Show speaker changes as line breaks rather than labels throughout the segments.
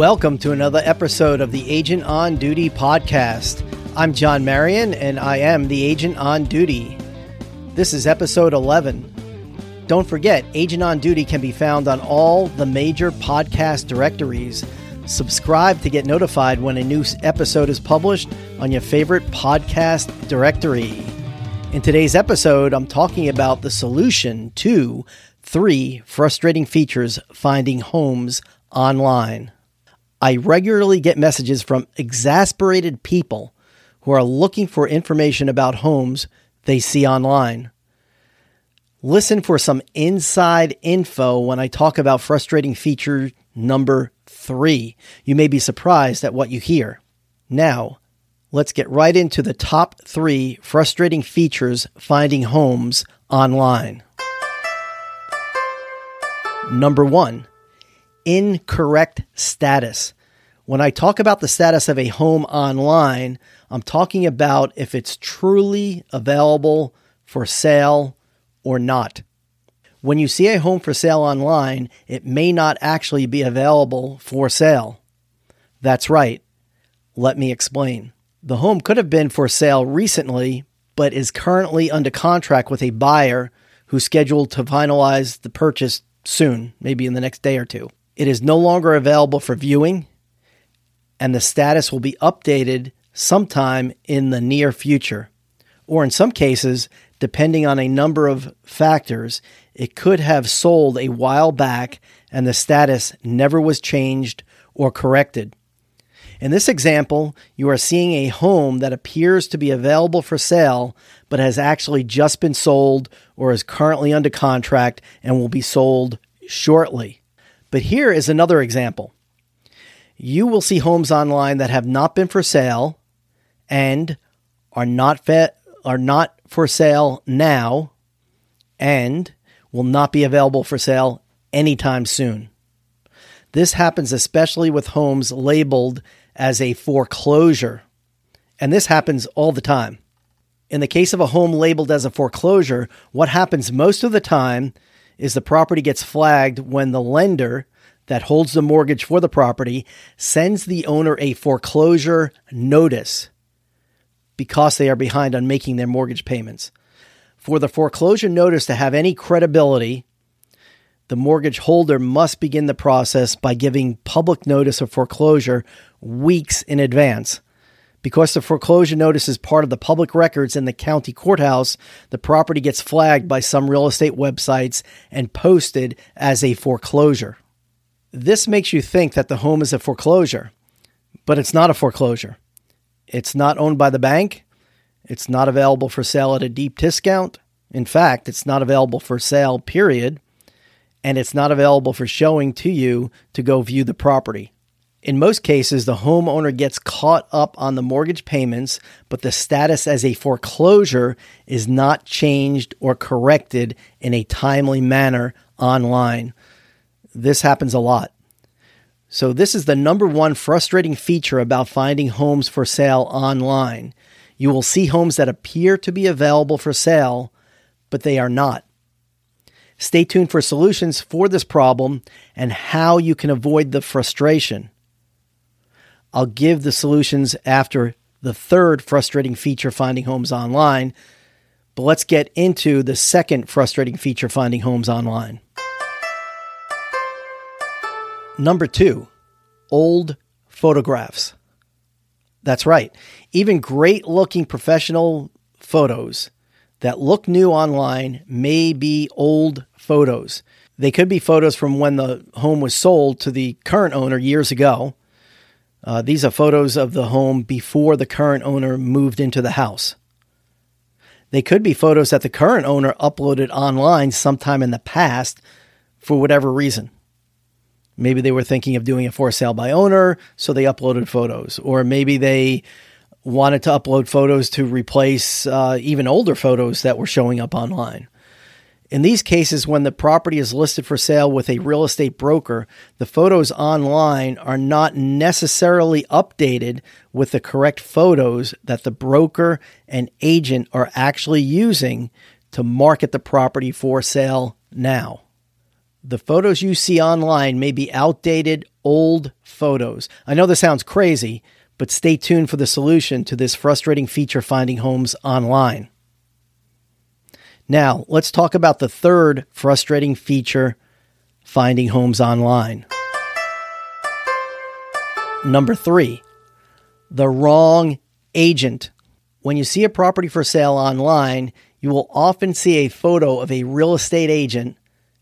Welcome to another episode of the Agent on Duty podcast. I'm John Marion and I am the Agent on Duty. This is episode 11. Don't forget, Agent on Duty can be found on all the major podcast directories. Subscribe to get notified when a new episode is published on your favorite podcast directory. In today's episode, I'm talking about the solution to three frustrating features finding homes online. I regularly get messages from exasperated people who are looking for information about homes they see online. Listen for some inside info when I talk about frustrating feature number three. You may be surprised at what you hear. Now, let's get right into the top three frustrating features finding homes online. Number one, incorrect status. When I talk about the status of a home online, I'm talking about if it's truly available for sale or not. When you see a home for sale online, it may not actually be available for sale. That's right. Let me explain. The home could have been for sale recently, but is currently under contract with a buyer who's scheduled to finalize the purchase soon, maybe in the next day or two. It is no longer available for viewing, and the status will be updated sometime in the near future. Or in some cases, depending on a number of factors, it could have sold a while back and the status never was changed or corrected. In this example, you are seeing a home that appears to be available for sale, but has actually just been sold or is currently under contract and will be sold shortly. But here is another example. You will see homes online that have not been for sale and are not are not for sale now and will not be available for sale anytime soon. This happens especially with homes labeled as a foreclosure. And this happens all the time. In the case of a home labeled as a foreclosure, what happens most of the time is the property gets flagged when the lender that holds the mortgage for the property sends the owner a foreclosure notice because they are behind on making their mortgage payments. For the foreclosure notice to have any credibility, the mortgage holder must begin the process by giving public notice of foreclosure weeks in advance. Because the foreclosure notice is part of the public records in the county courthouse, the property gets flagged by some real estate websites and posted as a foreclosure. This makes you think that the home is a foreclosure, but it's not a foreclosure. It's not owned by the bank. It's not available for sale at a deep discount. In fact, it's not available for sale, period. And it's not available for showing to you to go view the property. In most cases, the homeowner gets caught up on the mortgage payments, but the status as a foreclosure is not changed or corrected in a timely manner online. This happens a lot. So, this is the number one frustrating feature about finding homes for sale online. You will see homes that appear to be available for sale, but they are not. Stay tuned for solutions for this problem and how you can avoid the frustration. I'll give the solutions after the third frustrating feature finding homes online, but let's get into the second frustrating feature finding homes online. Number two, old photographs. That's right. Even great looking professional photos that look new online may be old photos. They could be photos from when the home was sold to the current owner years ago. Uh, these are photos of the home before the current owner moved into the house. They could be photos that the current owner uploaded online sometime in the past for whatever reason. Maybe they were thinking of doing a for sale by owner, so they uploaded photos. Or maybe they wanted to upload photos to replace uh, even older photos that were showing up online. In these cases, when the property is listed for sale with a real estate broker, the photos online are not necessarily updated with the correct photos that the broker and agent are actually using to market the property for sale now. The photos you see online may be outdated, old photos. I know this sounds crazy, but stay tuned for the solution to this frustrating feature finding homes online. Now, let's talk about the third frustrating feature finding homes online. Number three, the wrong agent. When you see a property for sale online, you will often see a photo of a real estate agent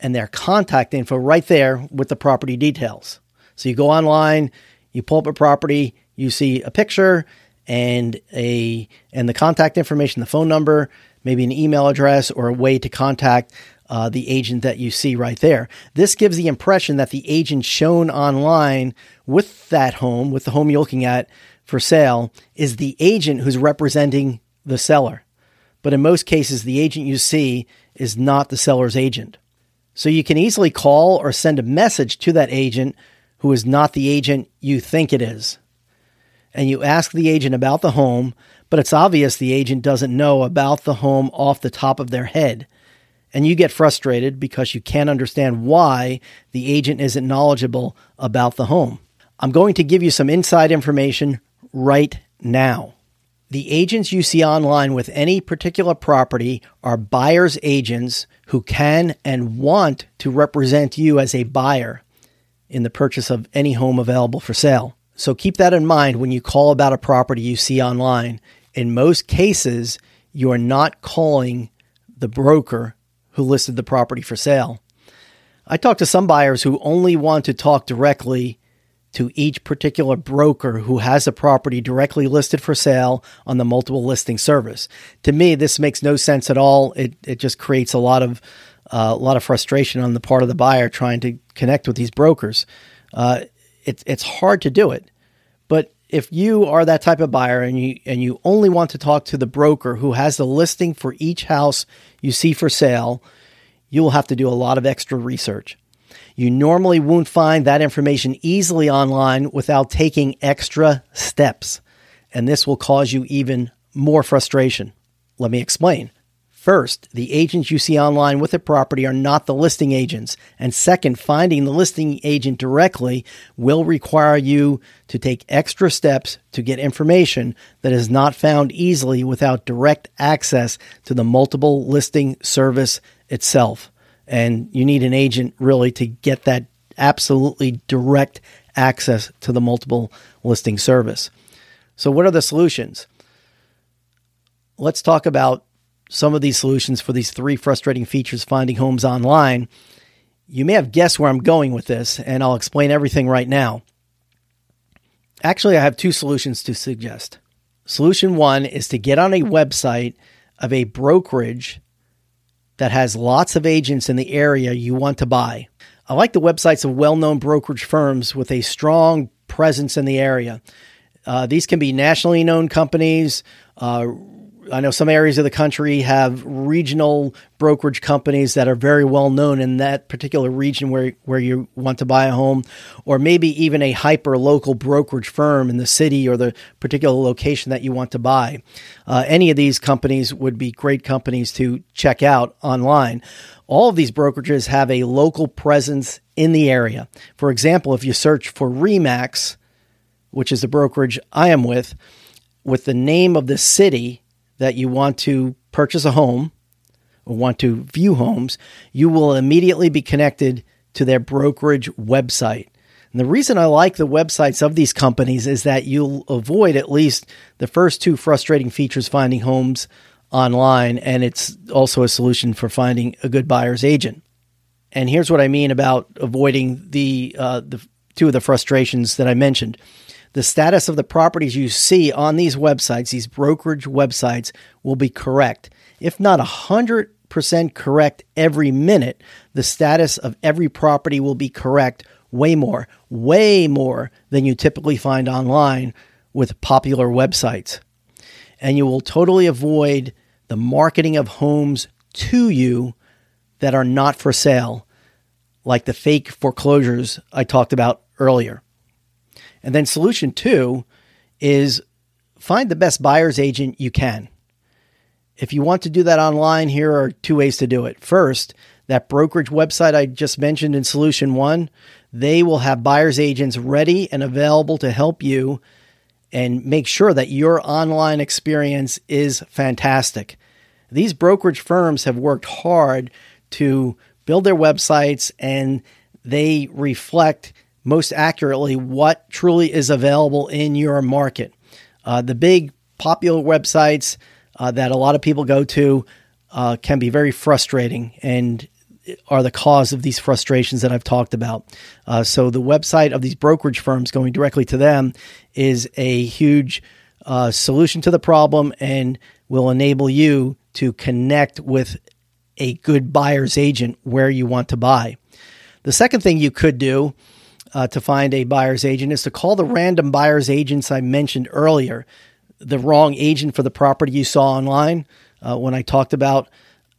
and their contact info right there with the property details. So you go online, you pull up a property, you see a picture and a and the contact information, the phone number, maybe an email address or a way to contact uh, the agent that you see right there. This gives the impression that the agent shown online with that home, with the home you're looking at for sale, is the agent who's representing the seller. But in most cases, the agent you see is not the seller's agent. So you can easily call or send a message to that agent who is not the agent you think it is. And you ask the agent about the home, but it's obvious the agent doesn't know about the home off the top of their head. And you get frustrated because you can't understand why the agent isn't knowledgeable about the home. I'm going to give you some inside information right now. The agents you see online with any particular property are buyer's agents who can and want to represent you as a buyer in the purchase of any home available for sale. So keep that in mind when you call about a property you see online. In most cases, you are not calling the broker who listed the property for sale. I talk to some buyers who only want to talk directly to each particular broker who has a property directly listed for sale on the multiple listing service. To me, this makes no sense at all. It it just creates a lot of uh, a lot of frustration on the part of the buyer trying to connect with these brokers. Uh, it's it's hard to do it, but if you are that type of buyer and you and you only want to talk to the broker who has the listing for each house you see for sale, you will have to do a lot of extra research. You normally won't find that information easily online without taking extra steps, and this will cause you even more frustration. Let me explain. First, the agents you see online with a property are not the listing agents. And second, finding the listing agent directly will require you to take extra steps to get information that is not found easily without direct access to the multiple listing service itself. And you need an agent really to get that absolutely direct access to the multiple listing service. So, what are the solutions? Let's talk about some of these solutions for these three frustrating features finding homes online. You may have guessed where I'm going with this, and I'll explain everything right now. Actually, I have two solutions to suggest. Solution one is to get on a website of a brokerage that has lots of agents in the area you want to buy. I like the websites of well known brokerage firms with a strong presence in the area. Uh, these can be nationally known companies, uh, I know some areas of the country have regional brokerage companies that are very well known in that particular region where, where you want to buy a home, or maybe even a hyper local brokerage firm in the city or the particular location that you want to buy. Uh, any of these companies would be great companies to check out online. All of these brokerages have a local presence in the area. For example, if you search for Remax, which is the brokerage I am with, with the name of the city that you want to purchase a home or want to view homes, you will immediately be connected to their brokerage website. And the reason I like the websites of these companies is that you'll avoid at least the first two frustrating features finding homes online, and it's also a solution for finding a good buyer's agent. And here's what I mean about avoiding the uh, the two of the frustrations that I mentioned the status of the properties you see on these websites, these brokerage websites, will be correct. If not 100% correct every minute, the status of every property will be correct way more, way more than you typically find online with popular websites. And you will totally avoid the marketing of homes to you that are not for sale, like the fake foreclosures I talked about earlier. And then solution two is find the best buyer's agent you can. If you want to do that online, here are two ways to do it. First, that brokerage website I just mentioned in Solution One, they will have buyer's agents ready and available to help you and make sure that your online experience is fantastic. These brokerage firms have worked hard to build their websites and they reflect most accurately what truly is available in your market. Uh, the big popular websites uh, that a lot of people go to uh, can be very frustrating and are the cause of these frustrations that I've talked about. Uh, so the website of these brokerage firms going directly to them is a huge uh, solution to the problem and will enable you to connect with a good buyer's agent where you want to buy. The second thing you could do uh, to find a buyer's agent is to call the random buyer's agents I mentioned earlier, the wrong agent for the property you saw online. Uh, when I talked about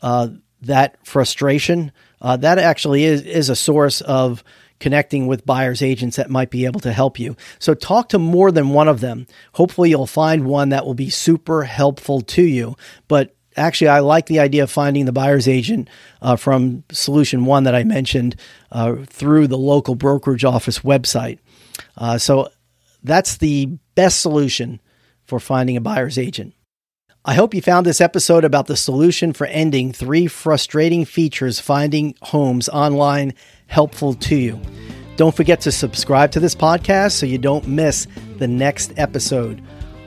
uh, that frustration, uh, that actually is, is a source of connecting with buyer's agents that might be able to help you. So talk to more than one of them. Hopefully, you'll find one that will be super helpful to you. But actually, I like the idea of finding the buyer's agent uh, from Solution One that I mentioned uh, through the local brokerage office website. Uh, so that's the best solution for finding a buyer's agent. I hope you found this episode about the solution for ending three frustrating features finding homes online helpful to you. Don't forget to subscribe to this podcast so you don't miss the next episode.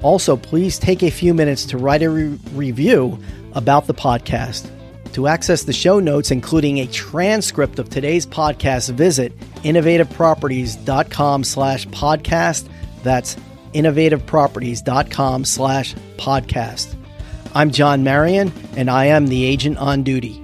Also, please take a few minutes to write a re- review about the podcast. To access the show notes, including a transcript of today's podcast, visit innovativeproperties.com slash podcast. That's innovativeproperties.com slash podcast. I'm John Marion, and I am the agent on duty.